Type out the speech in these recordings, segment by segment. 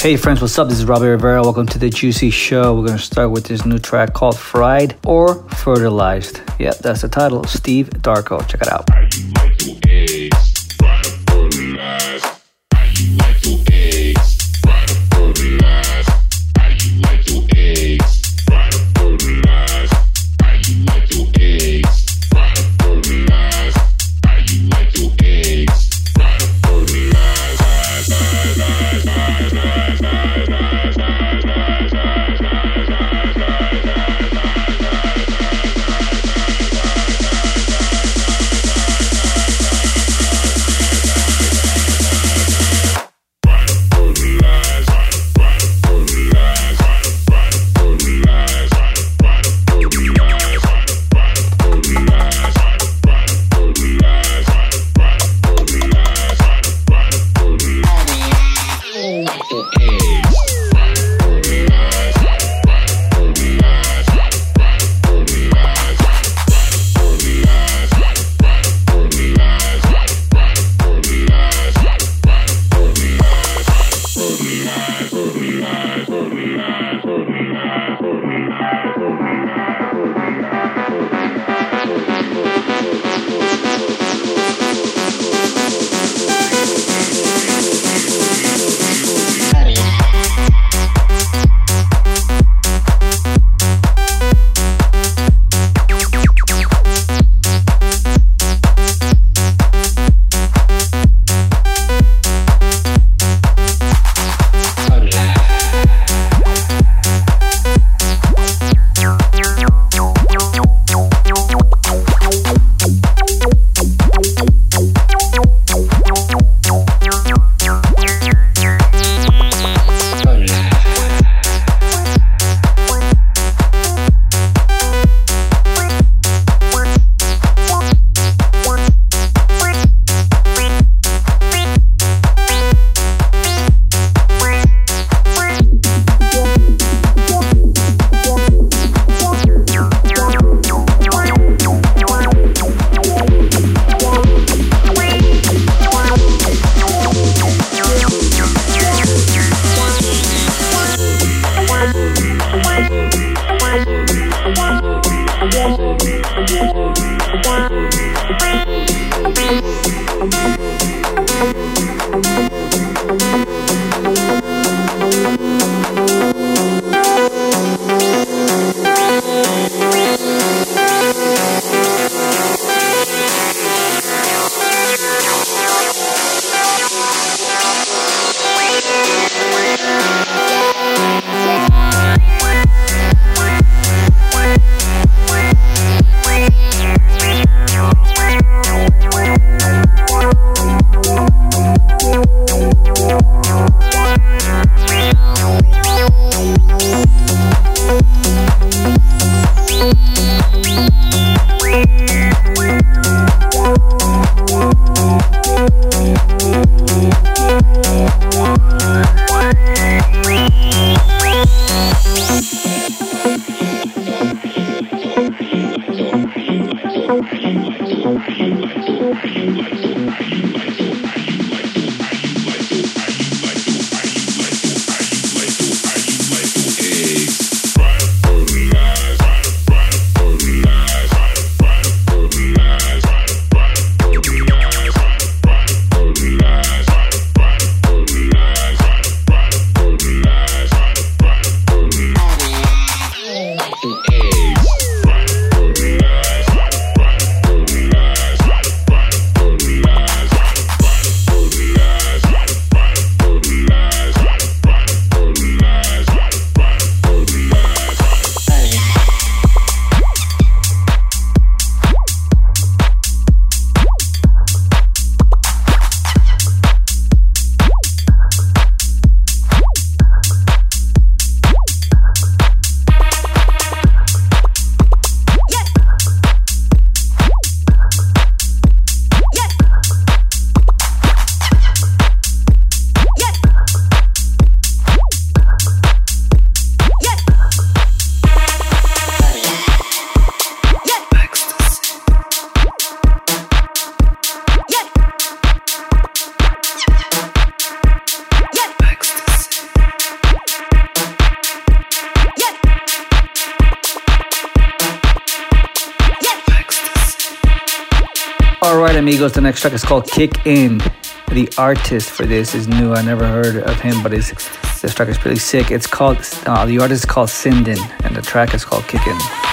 Hey friends, what's up? This is Robbie Rivera. Welcome to the Juicy Show. We're going to start with this new track called Fried or Fertilized. Yeah, that's the title. Steve Darko. Check it out. Amigos. The next track is called Kick In. The artist for this is new. I never heard of him, but this track is pretty sick. It's called, uh, the artist is called Sindin, and the track is called Kick In.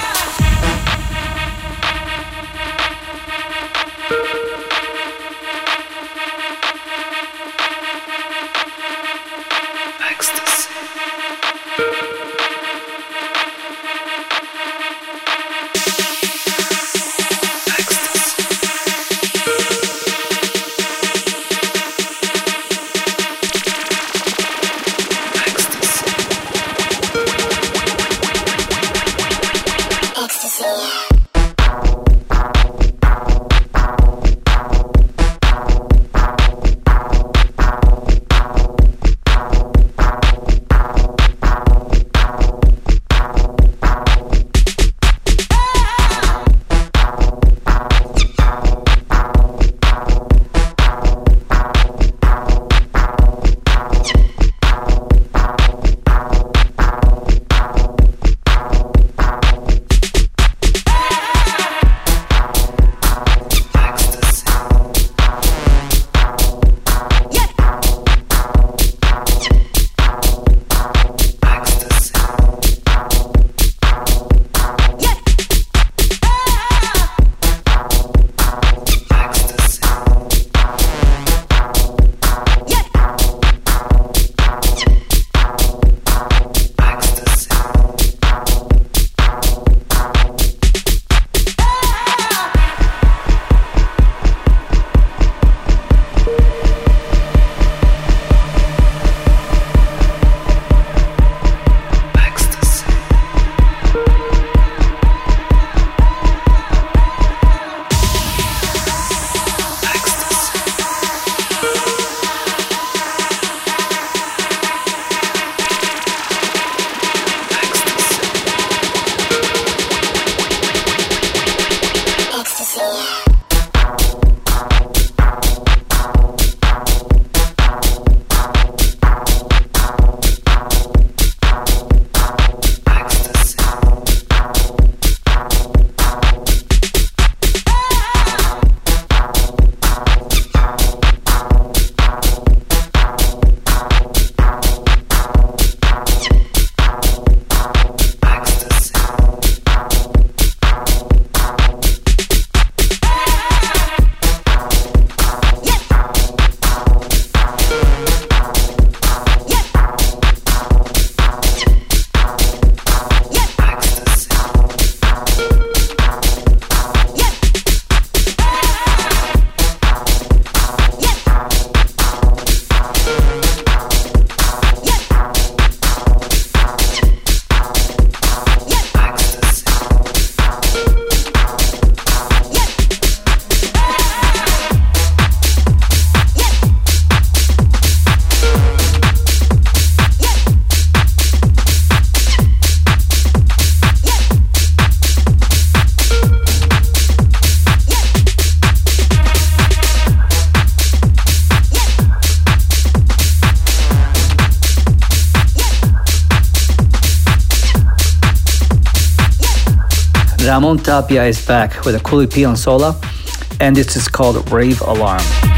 Ramon Tapia is back with a P on Sola, and this is called Rave Alarm.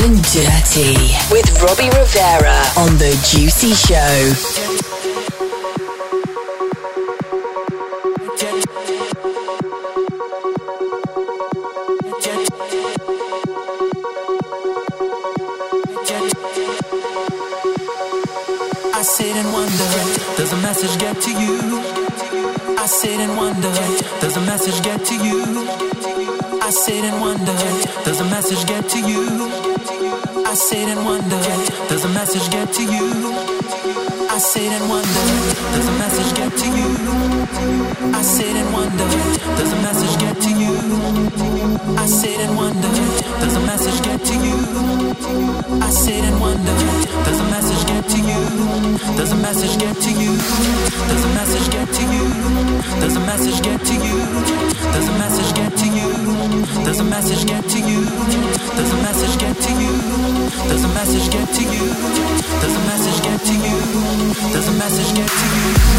And Dirty with Robbie Rivera on The Juicy Show. Does a message get to you? Does a message get to you? Does a message get to you? Does a message get to you? Does a message get to you? Does a message get to you? Does a message get to you? Does a message get to you? Does a message get to you?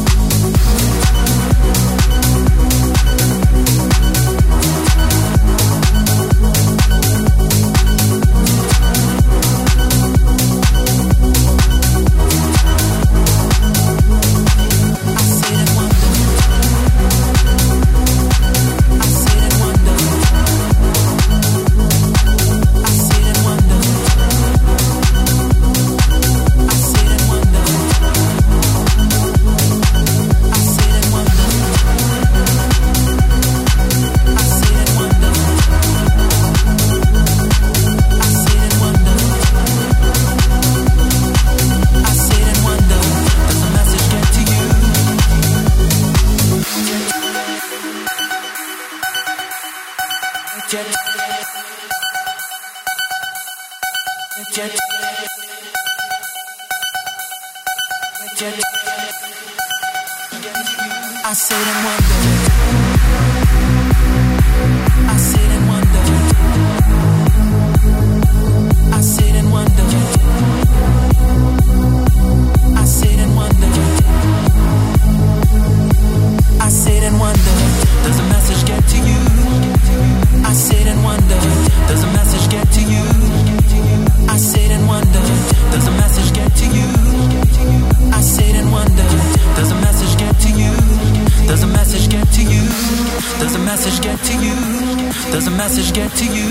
message get to you?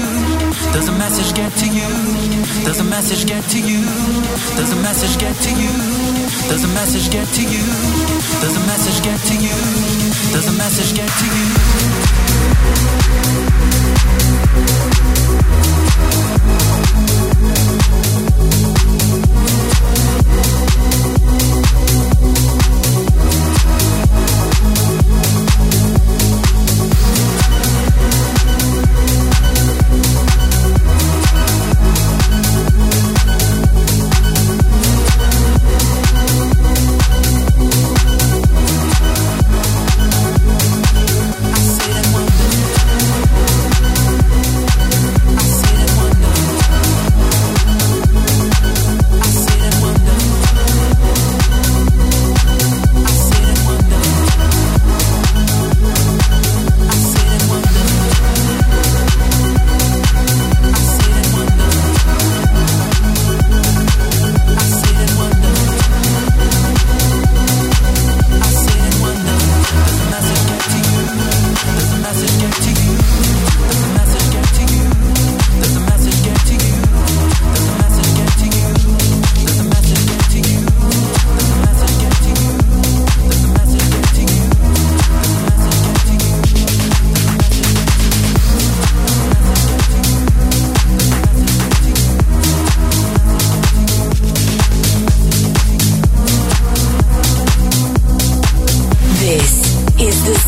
Does a message get to you? Does a message get to you? Does a message get to you? Does a message get to you? Does a message get to you? Does a message get to you?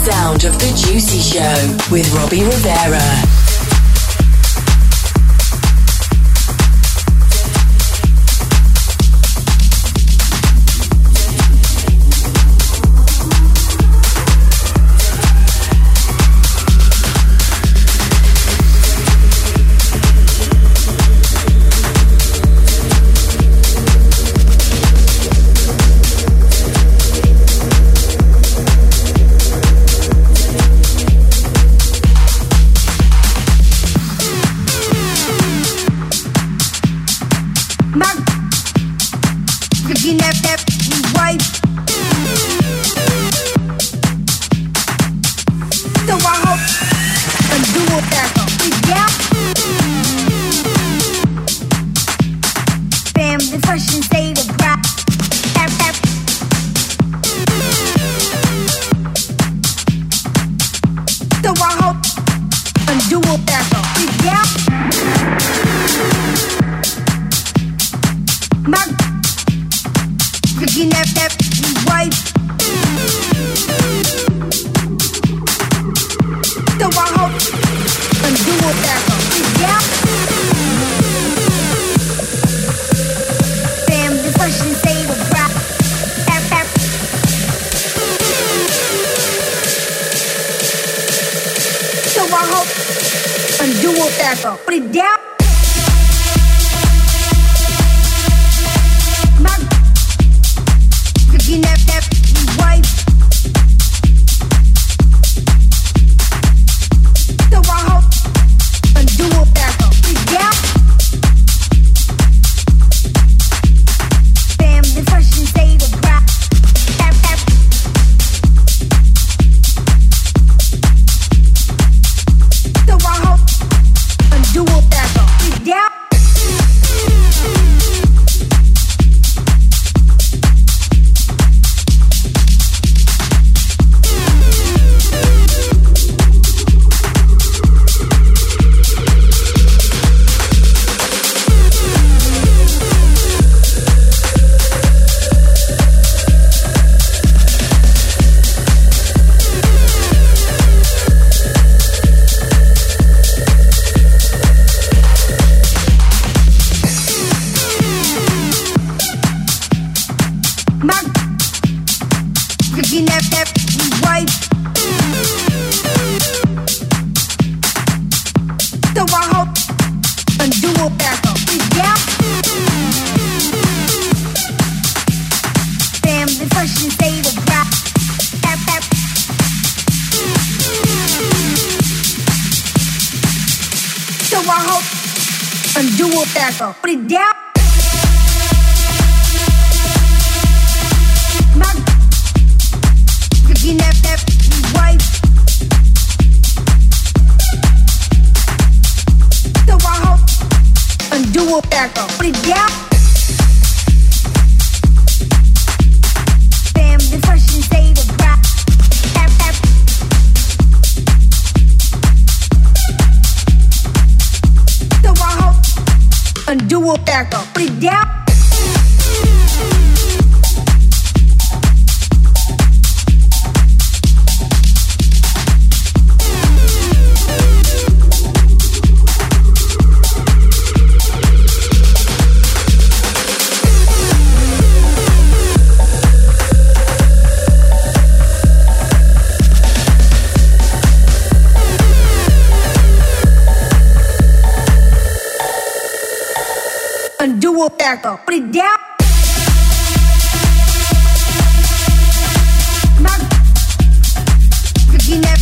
sound of the Juicy Show with Robbie Rivera. Put it down. My, you never.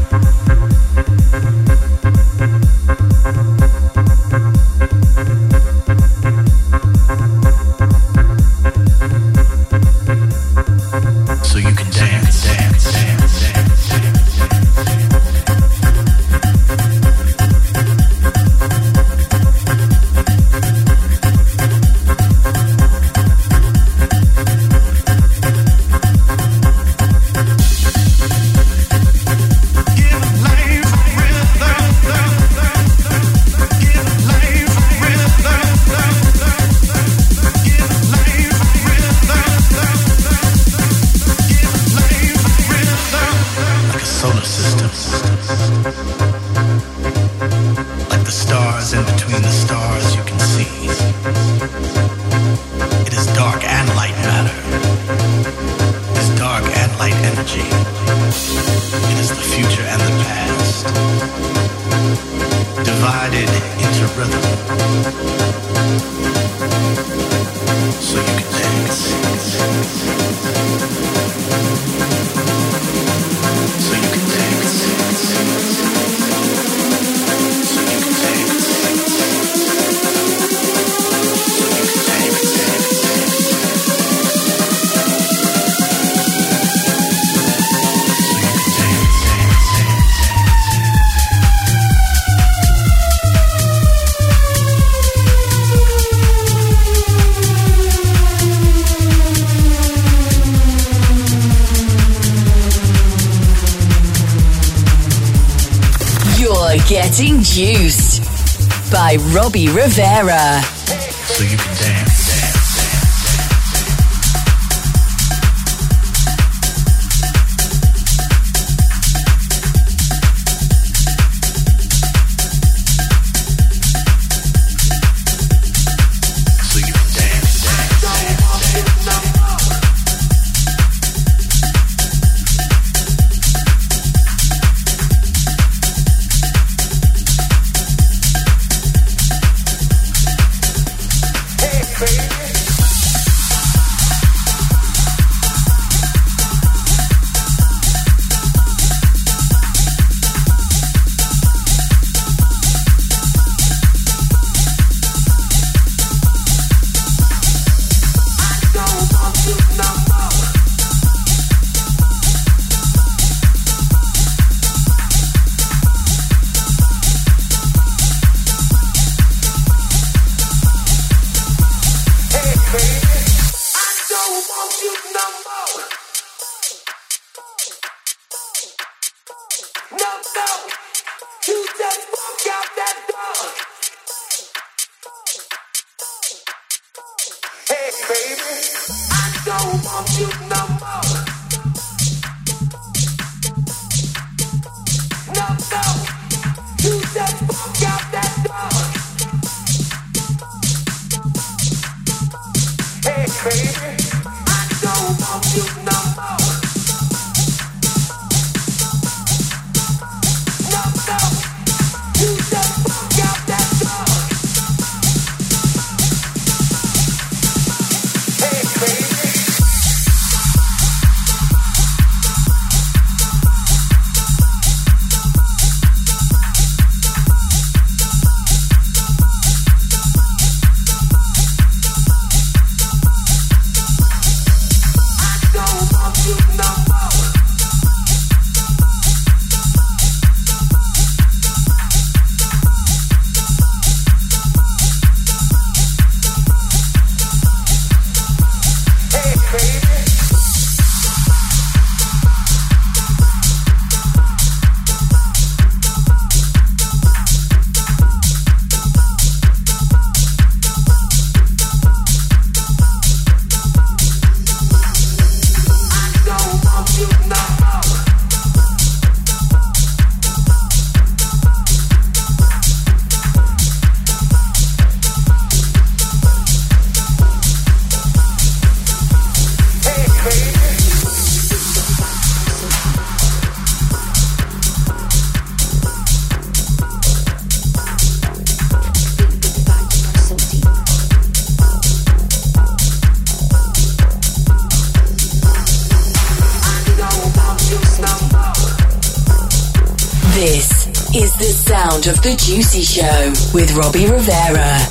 Getting Juiced by Robbie Rivera. So you can dance. The Juicy Show with Robbie Rivera.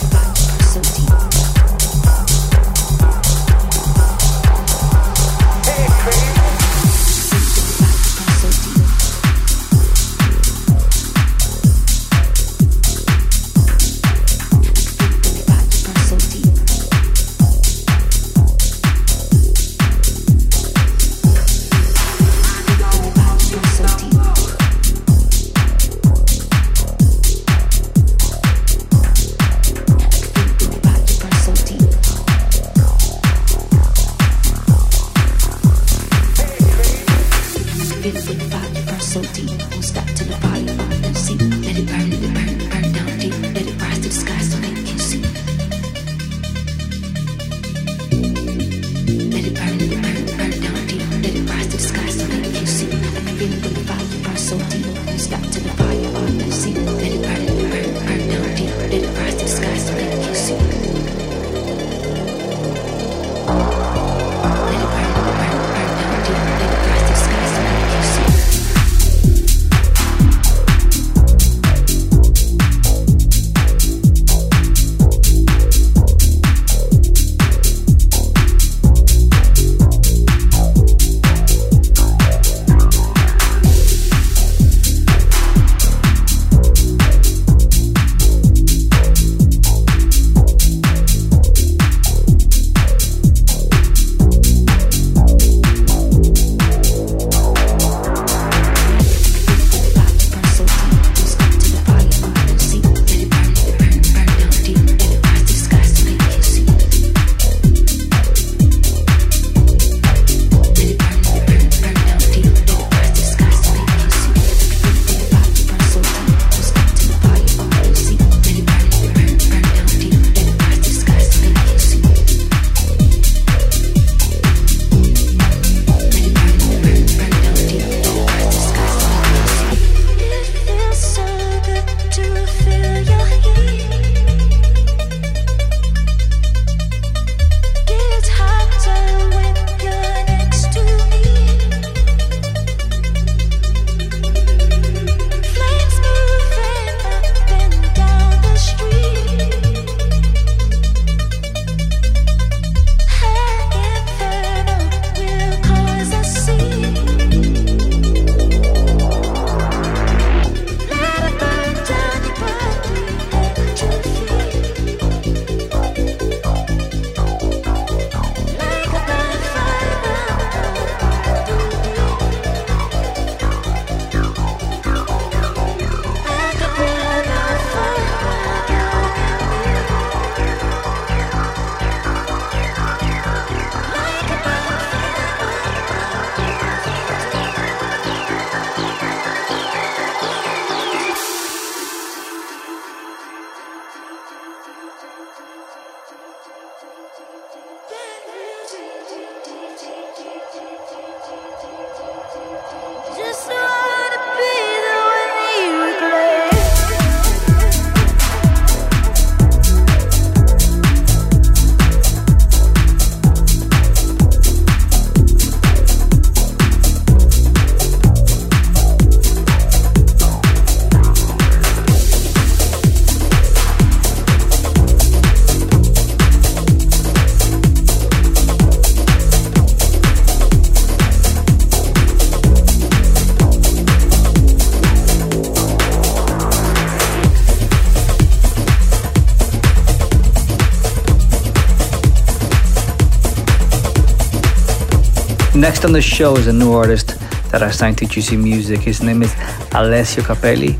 Next on the show is a new artist that I signed to Juicy Music. His name is Alessio Capelli.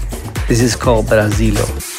This is called Brasilo.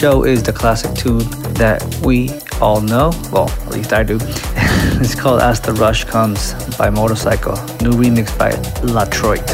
Show is the classic tune that we all know. Well, at least I do. it's called As the Rush Comes by Motorcycle. New remix by La Latroit.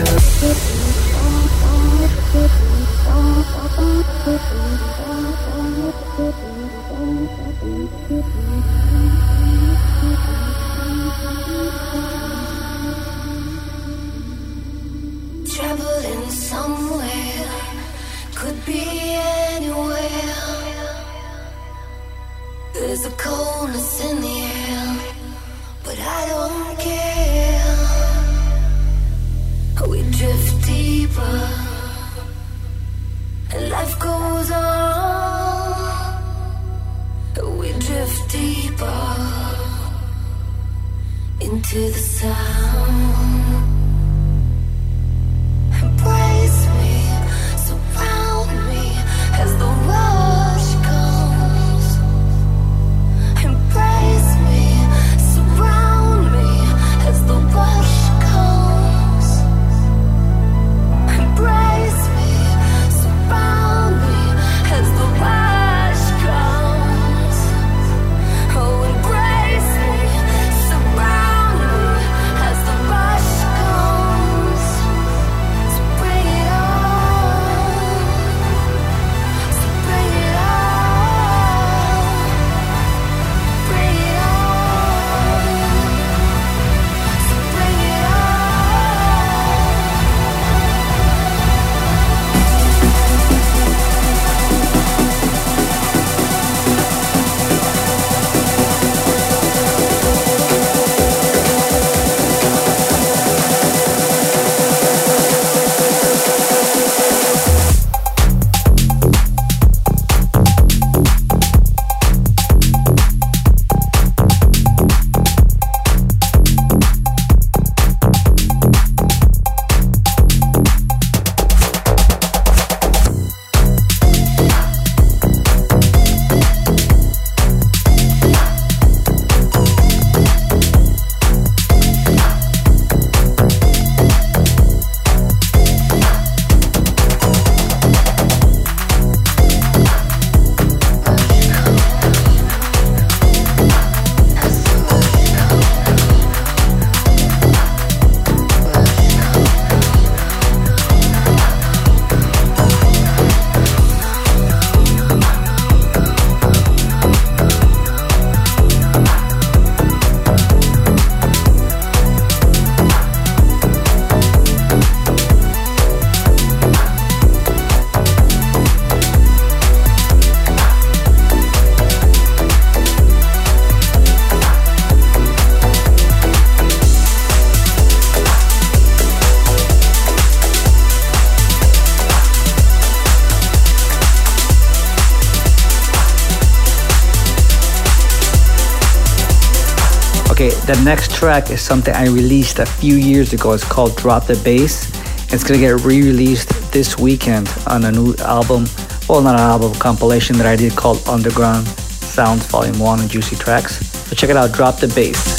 The next track is something I released a few years ago. It's called Drop the Bass. It's gonna get re-released this weekend on a new album. Well, not an album, compilation that I did called Underground Sounds Volume 1 on Juicy Tracks. So check it out, Drop the Bass.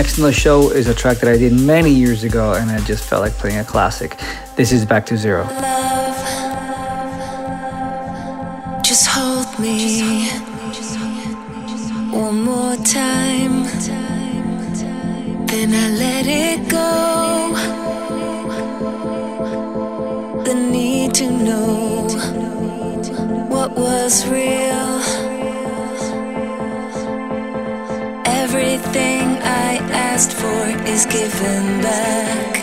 Next on the show is a track that I did many years ago and I just felt like playing a classic. This is Back to Zero. Love, just hold me one more time, then I let it go. The need to know what was real. Is given back.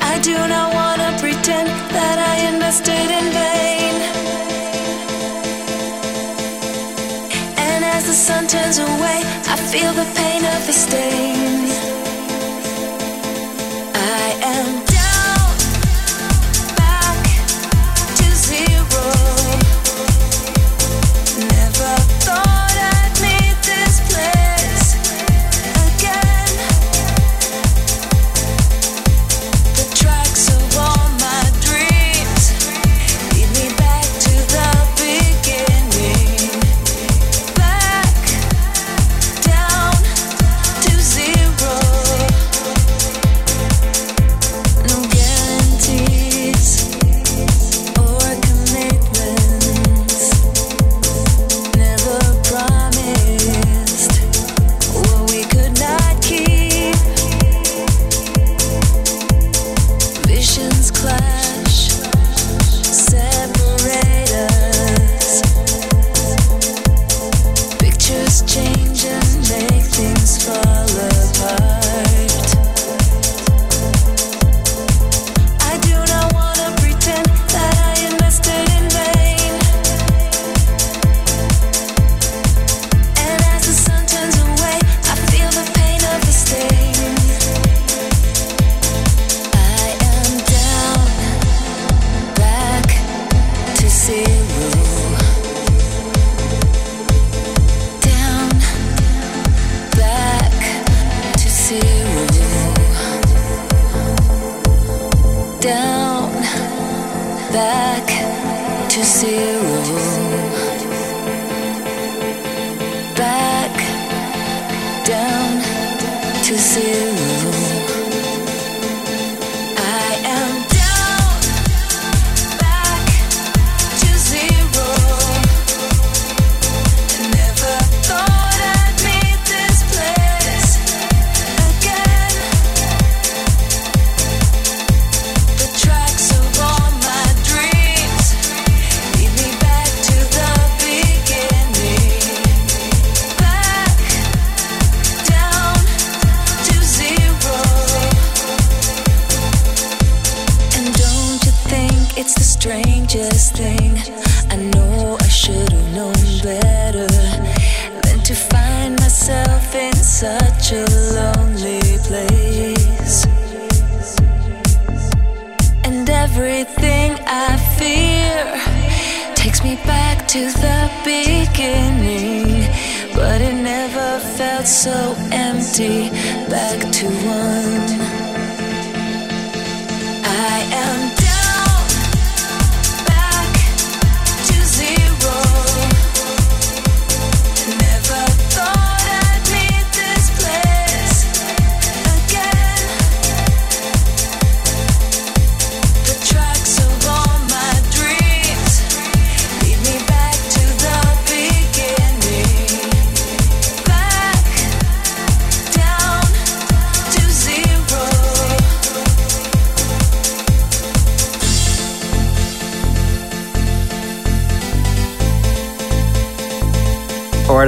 I do not want to pretend that I invested in vain. And as the sun turns away, I feel the pain of the stain.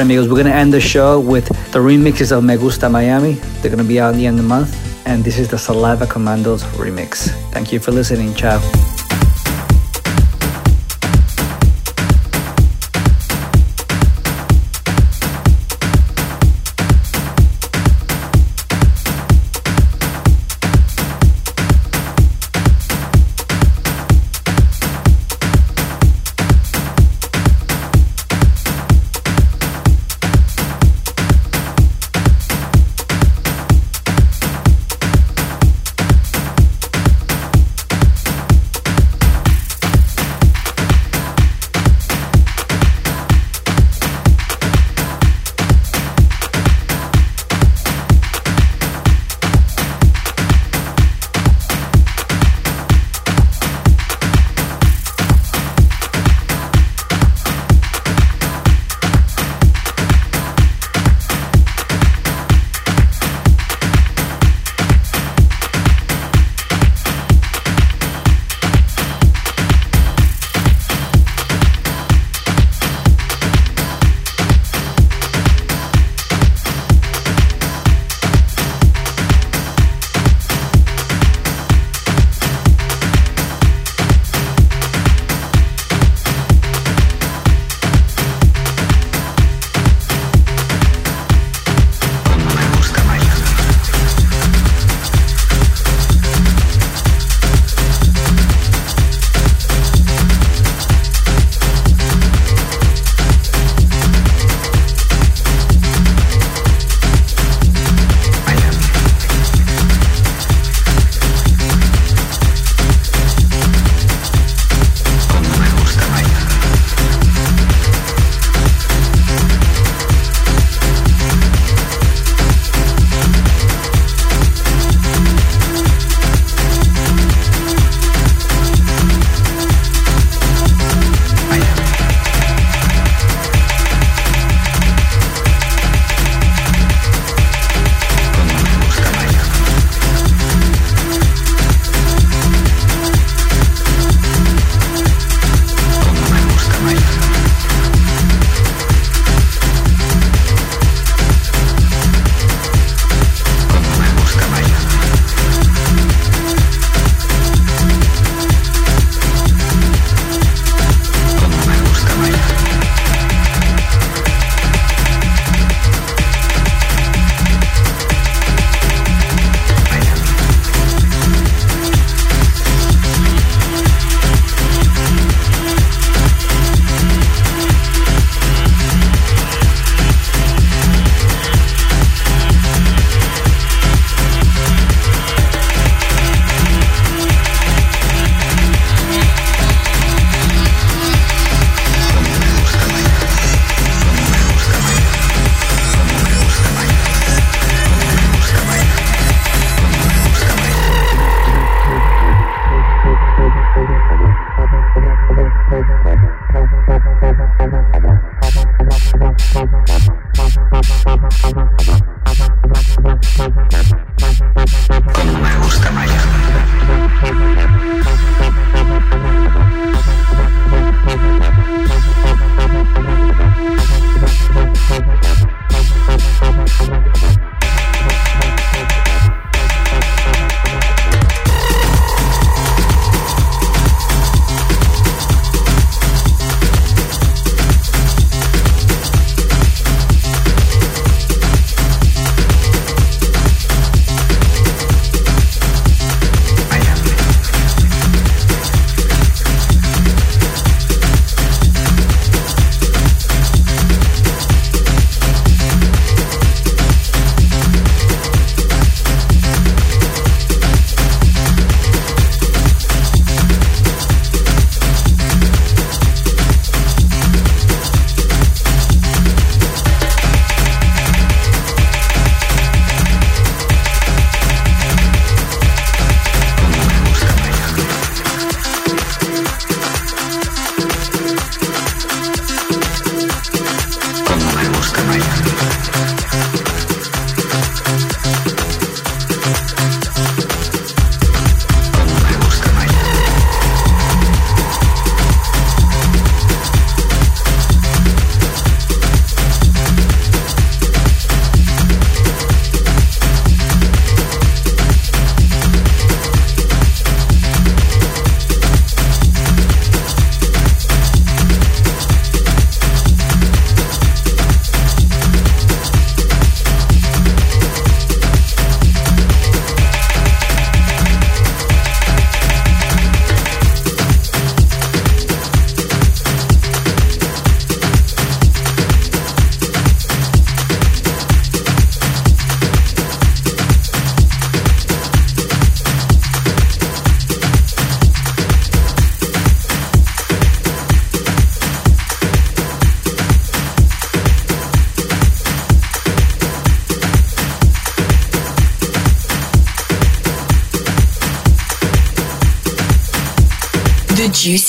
Amigos, we're going to end the show with the remixes of Me Gusta Miami. They're going to be out at the end of the month. And this is the Saliva Commandos remix. Thank you for listening. Ciao.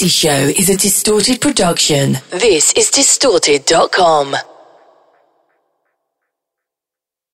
Show is a distorted production. This is distorted.com.